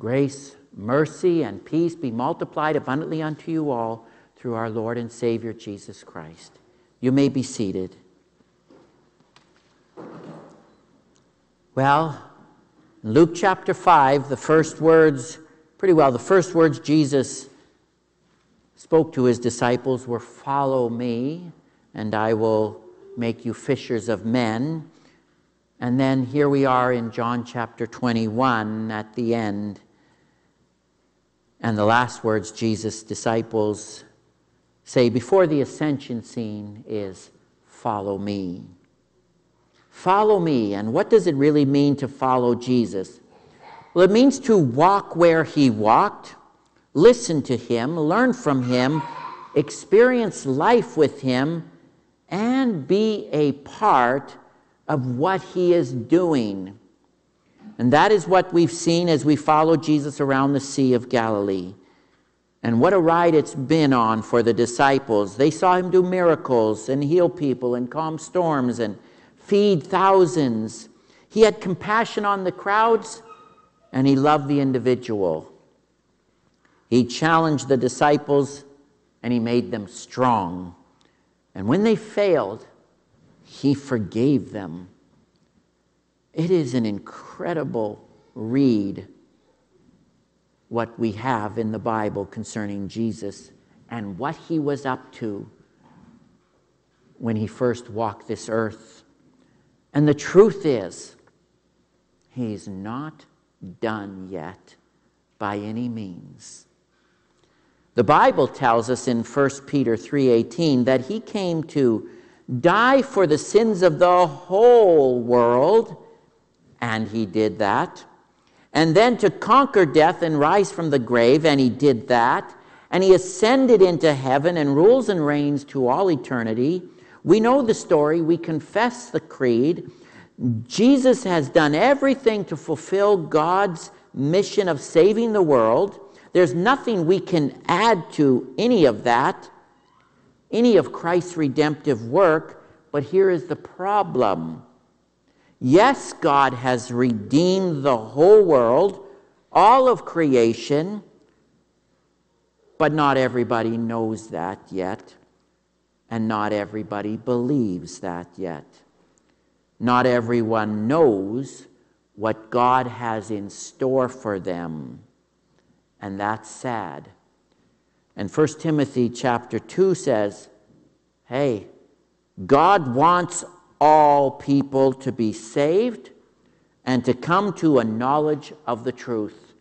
Grace, mercy, and peace be multiplied abundantly unto you all through our Lord and Savior Jesus Christ. You may be seated. Well, in Luke chapter 5, the first words, pretty well, the first words Jesus spoke to his disciples were Follow me, and I will make you fishers of men. And then here we are in John chapter 21 at the end. And the last words Jesus' disciples say before the ascension scene is follow me. Follow me. And what does it really mean to follow Jesus? Well, it means to walk where he walked, listen to him, learn from him, experience life with him, and be a part of what he is doing. And that is what we've seen as we follow Jesus around the Sea of Galilee. And what a ride it's been on for the disciples. They saw him do miracles and heal people and calm storms and feed thousands. He had compassion on the crowds and he loved the individual. He challenged the disciples and he made them strong. And when they failed, he forgave them. It is an incredible read what we have in the Bible concerning Jesus and what he was up to when he first walked this earth. And the truth is, he's not done yet by any means. The Bible tells us in 1 Peter 3:18 that he came to die for the sins of the whole world, and he did that. And then to conquer death and rise from the grave, and he did that. And he ascended into heaven and rules and reigns to all eternity. We know the story, we confess the creed. Jesus has done everything to fulfill God's mission of saving the world. There's nothing we can add to any of that any of Christ's redemptive work, but here is the problem. Yes, God has redeemed the whole world, all of creation, but not everybody knows that yet, and not everybody believes that yet. Not everyone knows what God has in store for them, and that's sad. And 1 Timothy chapter 2 says, hey, God wants all people to be saved and to come to a knowledge of the truth.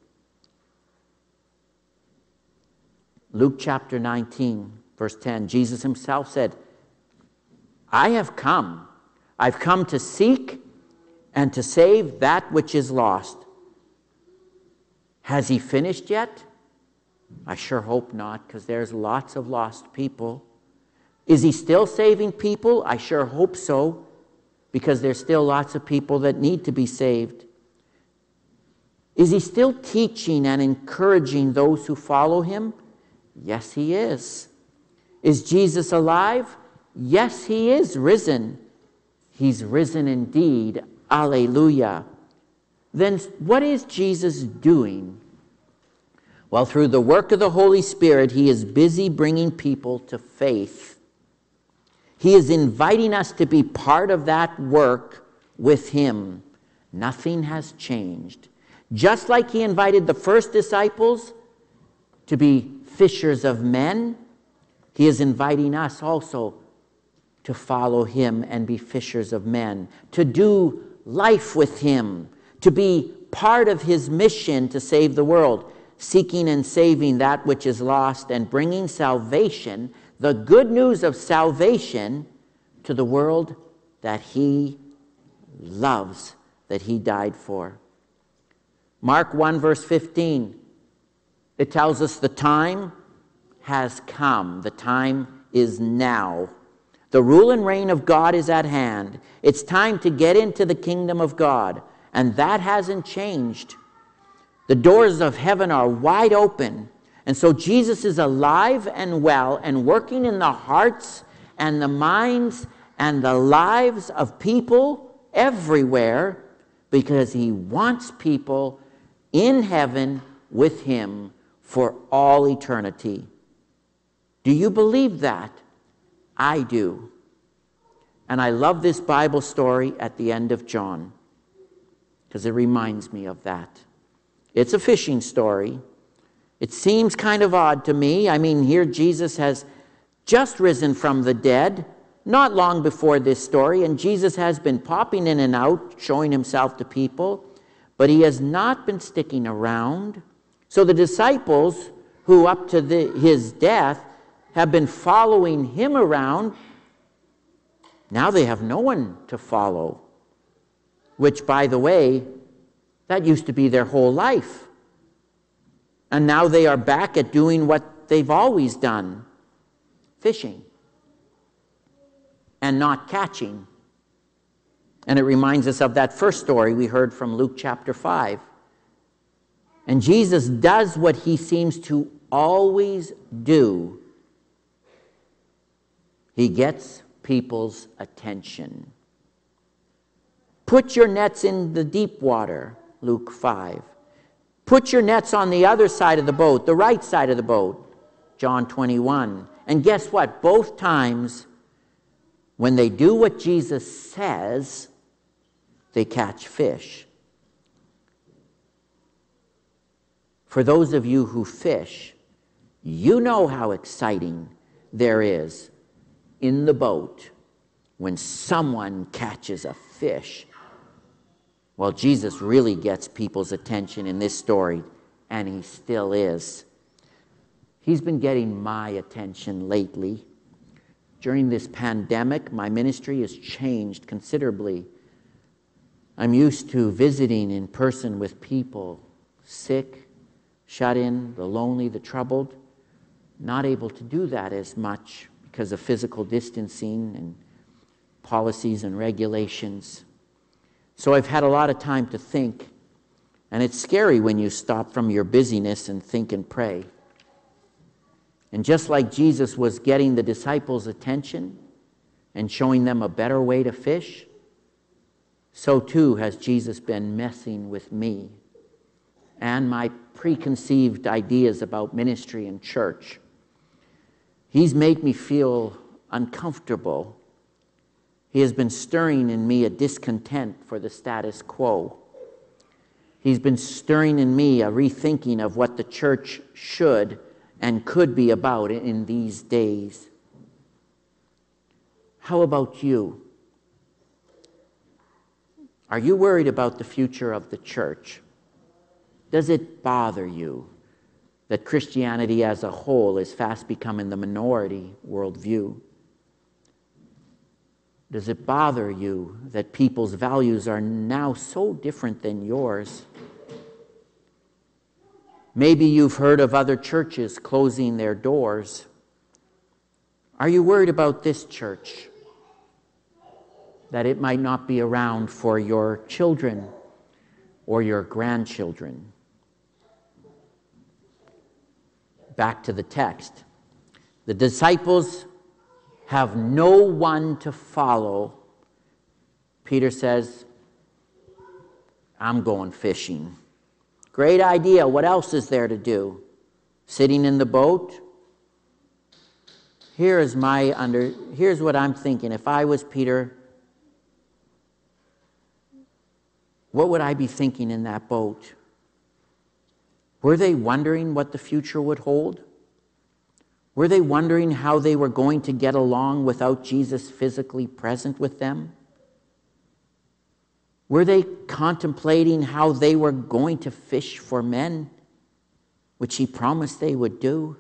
Luke chapter 19, verse 10, Jesus himself said, I have come. I've come to seek and to save that which is lost. Has he finished yet? I sure hope not, because there's lots of lost people. Is he still saving people? I sure hope so, because there's still lots of people that need to be saved. Is he still teaching and encouraging those who follow him? Yes, he is. Is Jesus alive? Yes, he is risen. He's risen indeed. Alleluia. Then what is Jesus doing? Well, through the work of the Holy Spirit, He is busy bringing people to faith. He is inviting us to be part of that work with Him. Nothing has changed. Just like He invited the first disciples to be fishers of men, He is inviting us also to follow Him and be fishers of men, to do life with Him, to be part of His mission to save the world seeking and saving that which is lost and bringing salvation, the good news of salvation, to the world that he loves, that he died for. Mark 1, verse 15, it tells us the time has come, the time is now. The rule and reign of God is at hand. It's time to get into the kingdom of God, and that hasn't changed. The doors of heaven are wide open. And so Jesus is alive and well and working in the hearts and the minds and the lives of people everywhere because he wants people in heaven with him for all eternity. Do you believe that? I do. And I love this Bible story at the end of John because it reminds me of that. It's a fishing story. It seems kind of odd to me. I mean, here Jesus has just risen from the dead, not long before this story, and Jesus has been popping in and out, showing himself to people, but he has not been sticking around. So the disciples, who up to the, his death have been following him around, now they have no one to follow. Which, by the way, that used to be their whole life. And now they are back at doing what they've always done fishing and not catching. And it reminds us of that first story we heard from Luke chapter 5. And Jesus does what he seems to always do he gets people's attention. Put your nets in the deep water, Luke 5. Put your nets on the other side of the boat, the right side of the boat, John 21. And guess what? Both times, when they do what Jesus says, they catch fish. For those of you who fish, you know how exciting there is in the boat when someone catches a fish. Well, Jesus really gets people's attention in this story, and he still is. He's been getting my attention lately. During this pandemic, my ministry has changed considerably. I'm used to visiting in person with people sick, shut in, the lonely, the troubled. Not able to do that as much because of physical distancing and policies and regulations. So I've had a lot of time to think, and it's scary when you stop from your busyness and think and pray. And just like Jesus was getting the disciples' attention and showing them a better way to fish, so too has Jesus been messing with me and my preconceived ideas about ministry and church. He's made me feel uncomfortable. He has been stirring in me a discontent for the status quo. He's been stirring in me a rethinking of what the church should and could be about in these days. How about you? Are you worried about the future of the church? Does it bother you? that Christianity as a whole is fast becoming the minority worldview? Does it bother you that people's values are now so different than yours? Maybe you've heard of other churches closing their doors. Are you worried about this church? That it might not be around for your children or your grandchildren? back to the text. The disciples have no one to follow. Peter says, I'm going fishing. Great idea. What else is there to do? Sitting in the boat? Here is my under here's what I'm thinking. If I was Peter, what would I be thinking in that boat? Were they wondering what the future would hold? Were they wondering how they were going to get along without Jesus physically present with them? Were they contemplating how they were going to fish for men, which he promised they would do?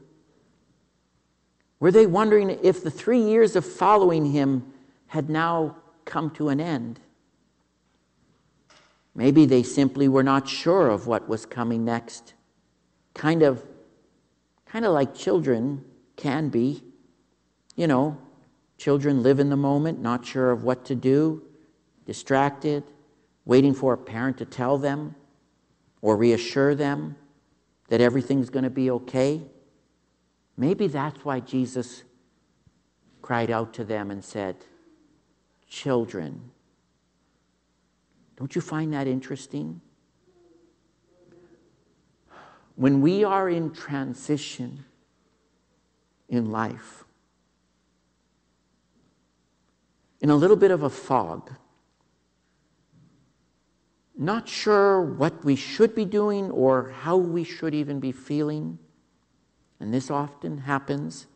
Were they wondering if the three years of following him had now come to an end? Maybe they simply were not sure of what was coming next kind of kind of like children can be. You know, children live in the moment, not sure of what to do, distracted, waiting for a parent to tell them or reassure them that everything's going to be okay. Maybe that's why Jesus cried out to them and said, Children. Don't you find that interesting? when we are in transition in life, in a little bit of a fog, not sure what we should be doing or how we should even be feeling. And this often happens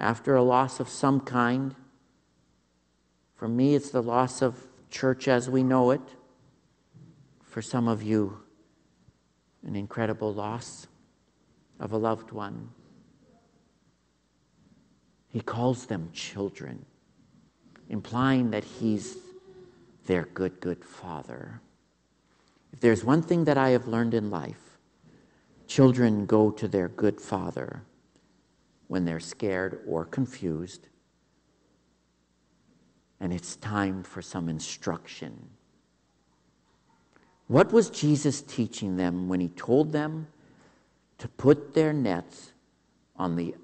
after a loss of some kind. For me, it's the loss of church as we know it. For some of you, an incredible loss of a loved one. He calls them children, implying that he's their good, good father. If there's one thing that I have learned in life, children go to their good father when they're scared or confused, and it's time for some instruction. What was Jesus teaching them when he told them to put their nets on the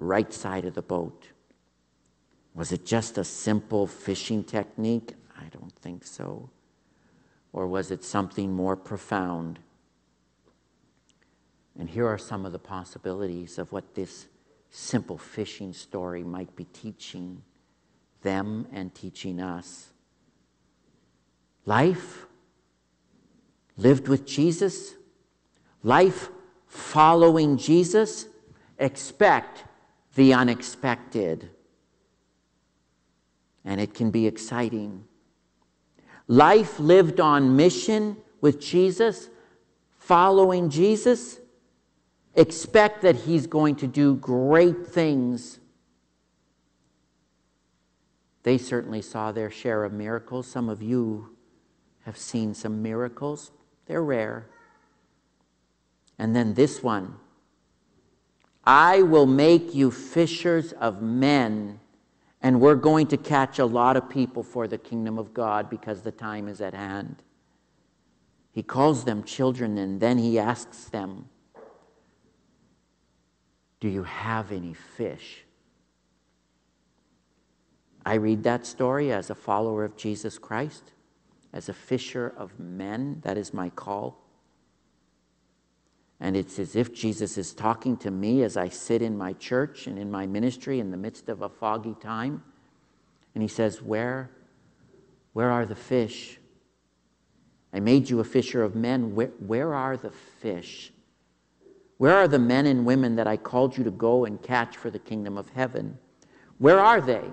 right side of the boat? Was it just a simple fishing technique? I don't think so. Or was it something more profound? And here are some of the possibilities of what this simple fishing story might be teaching them and teaching us. Life lived with Jesus, life following Jesus, expect the unexpected. And it can be exciting. Life lived on mission with Jesus, following Jesus, expect that He's going to do great things. They certainly saw their share of miracles. Some of you have seen some miracles, they're rare. And then this one I will make you fishers of men. And we're going to catch a lot of people for the kingdom of God because the time is at hand. He calls them children and then he asks them, Do you have any fish? I read that story as a follower of Jesus Christ, as a fisher of men. That is my call. And it's as if Jesus is talking to me as I sit in my church and in my ministry in the midst of a foggy time. And he says, Where, where are the fish? I made you a fisher of men. Where, where are the fish? Where are the men and women that I called you to go and catch for the kingdom of heaven? Where are they?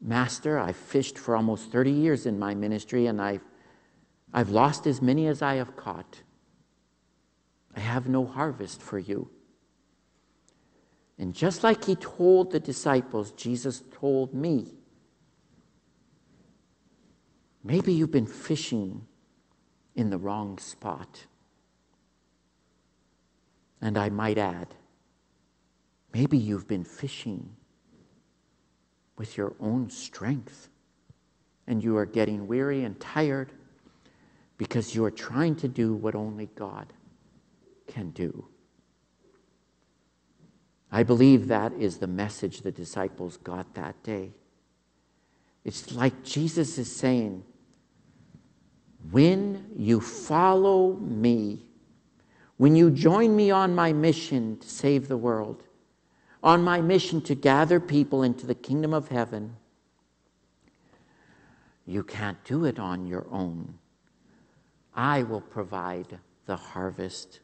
Master, I've fished for almost 30 years in my ministry and I've I've lost as many as I have caught. I have no harvest for you. And just like he told the disciples, Jesus told me, maybe you've been fishing in the wrong spot. And I might add, maybe you've been fishing with your own strength and you are getting weary and tired because you are trying to do what only God can do. I believe that is the message the disciples got that day. It's like Jesus is saying, when you follow me, when you join me on my mission to save the world, on my mission to gather people into the kingdom of heaven, you can't do it on your own. I will provide the harvest.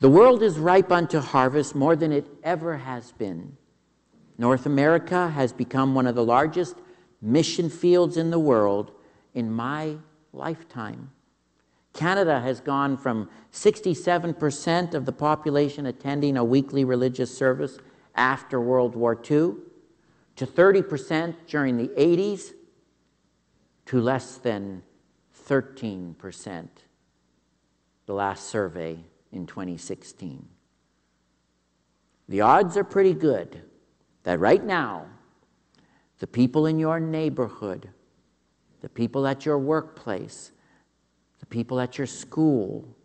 The world is ripe unto harvest more than it ever has been. North America has become one of the largest mission fields in the world in my lifetime. Canada has gone from 67% of the population attending a weekly religious service after World War II to 30% during the 80s to less than 13%, the last survey in 2016. The odds are pretty good that right now, the people in your neighborhood, the people at your workplace, the people at your school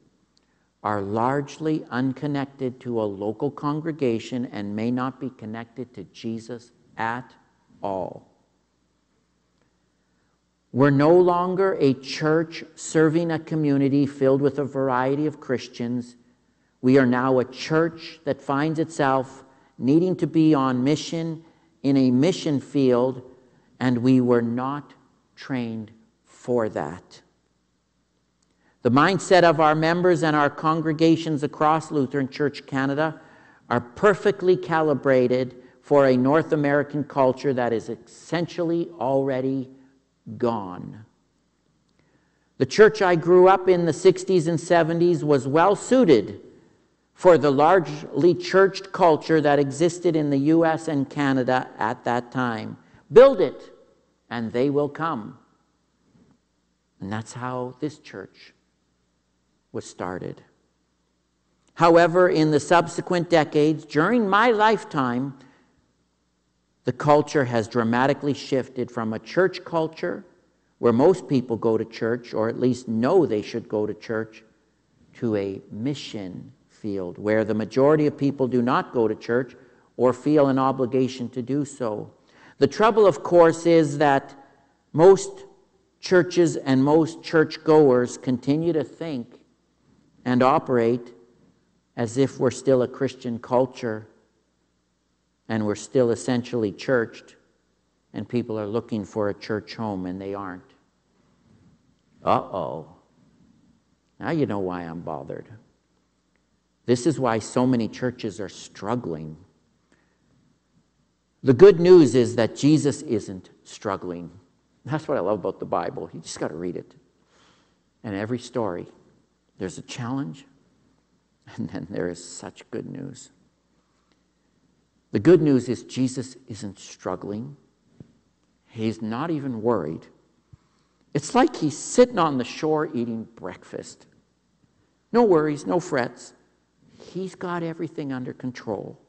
are largely unconnected to a local congregation and may not be connected to Jesus at all. We're no longer a church serving a community filled with a variety of Christians. We are now a church that finds itself needing to be on mission in a mission field, and we were not trained for that. The mindset of our members and our congregations across Lutheran Church Canada are perfectly calibrated for a North American culture that is essentially already gone. The church I grew up in the 60s and 70s was well suited for the largely churched culture that existed in the US and Canada at that time. Build it, and they will come. And that's how this church was started. However, in the subsequent decades, during my lifetime, the culture has dramatically shifted from a church culture where most people go to church, or at least know they should go to church, to a mission field where the majority of people do not go to church or feel an obligation to do so. The trouble, of course, is that most churches and most churchgoers continue to think and operate as if we're still a Christian culture and we're still essentially churched, and people are looking for a church home and they aren't. Uh oh. Now you know why I'm bothered. This is why so many churches are struggling. The good news is that Jesus isn't struggling. That's what I love about the Bible. You just got to read it. And every story, there's a challenge, and then there is such good news. The good news is Jesus isn't struggling, he's not even worried. It's like he's sitting on the shore eating breakfast. No worries, no frets. He's got everything under control.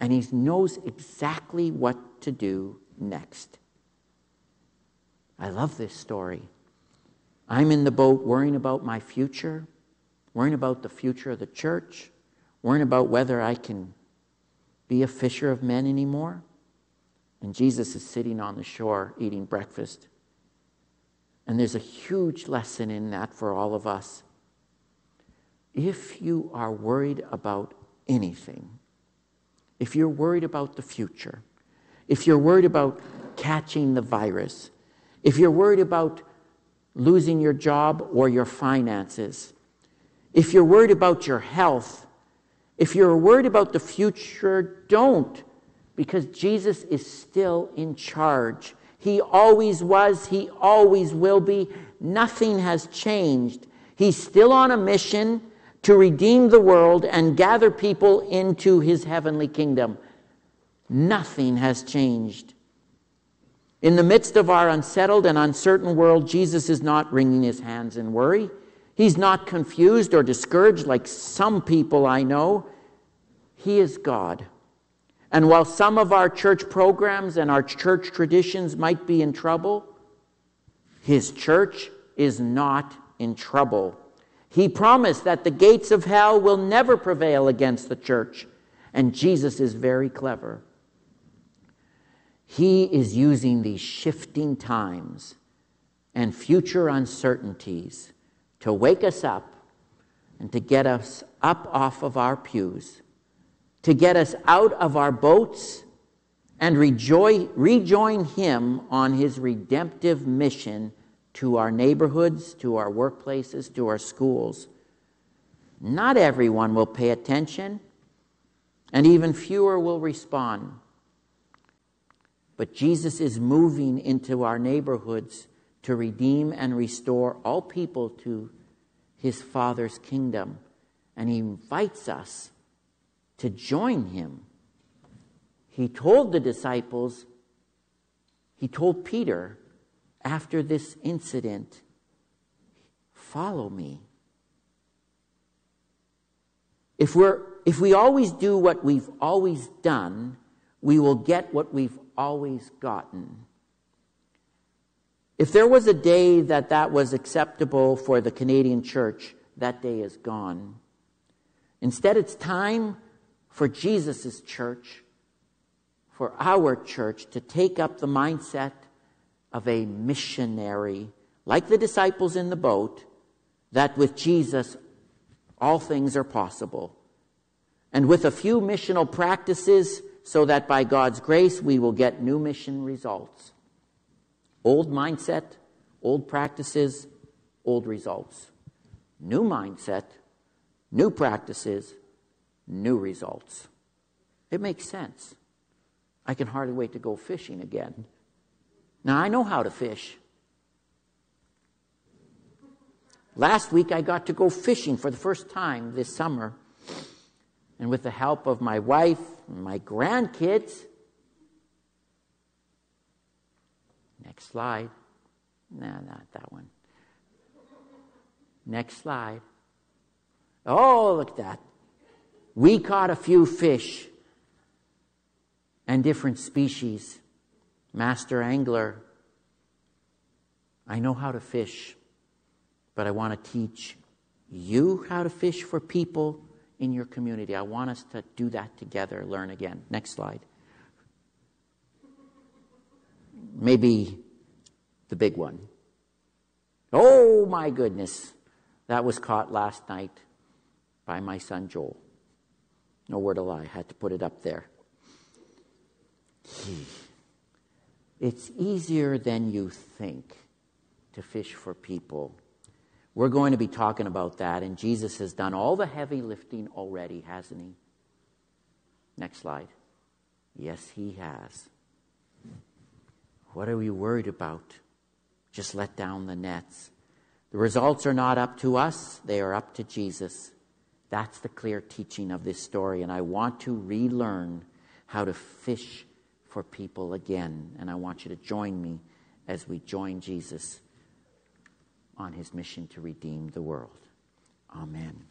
And he knows exactly what to do next. I love this story. I'm in the boat worrying about my future, worrying about the future of the church, worrying about whether I can be a fisher of men anymore. And Jesus is sitting on the shore eating breakfast. And there's a huge lesson in that for all of us. If you are worried about anything, if you're worried about the future, if you're worried about catching the virus, if you're worried about losing your job or your finances, if you're worried about your health, if you're worried about the future, don't, because Jesus is still in charge. He always was, He always will be. Nothing has changed. He's still on a mission to redeem the world and gather people into his heavenly kingdom. Nothing has changed. In the midst of our unsettled and uncertain world, Jesus is not wringing his hands in worry. He's not confused or discouraged like some people I know. He is God. And while some of our church programs and our church traditions might be in trouble, his church is not in trouble. He promised that the gates of hell will never prevail against the church. And Jesus is very clever. He is using these shifting times and future uncertainties to wake us up and to get us up off of our pews, to get us out of our boats and rejoin, rejoin Him on His redemptive mission to our neighborhoods, to our workplaces, to our schools. Not everyone will pay attention, and even fewer will respond. But Jesus is moving into our neighborhoods to redeem and restore all people to his Father's kingdom. And he invites us to join him. He told the disciples, he told Peter, after this incident, follow me. If, we're, if we always do what we've always done, we will get what we've always gotten. If there was a day that that was acceptable for the Canadian church, that day is gone. Instead, it's time for Jesus' church, for our church, to take up the mindset of a missionary, like the disciples in the boat, that with Jesus all things are possible. And with a few missional practices, so that by God's grace we will get new mission results. Old mindset, old practices, old results. New mindset, new practices, new results. It makes sense. I can hardly wait to go fishing again. Now, I know how to fish. Last week, I got to go fishing for the first time this summer. And with the help of my wife and my grandkids, next slide. No, not that one. Next slide. Oh, look at that. We caught a few fish and different species. Master angler, I know how to fish, but I want to teach you how to fish for people in your community. I want us to do that together, learn again. Next slide. Maybe the big one. Oh my goodness. That was caught last night by my son Joel. No word of lie. I had to put it up there. It's easier than you think to fish for people. We're going to be talking about that, and Jesus has done all the heavy lifting already, hasn't he? Next slide. Yes, he has. What are we worried about? Just let down the nets. The results are not up to us, they are up to Jesus. That's the clear teaching of this story, and I want to relearn how to fish for people again. And I want you to join me as we join Jesus on his mission to redeem the world. Amen.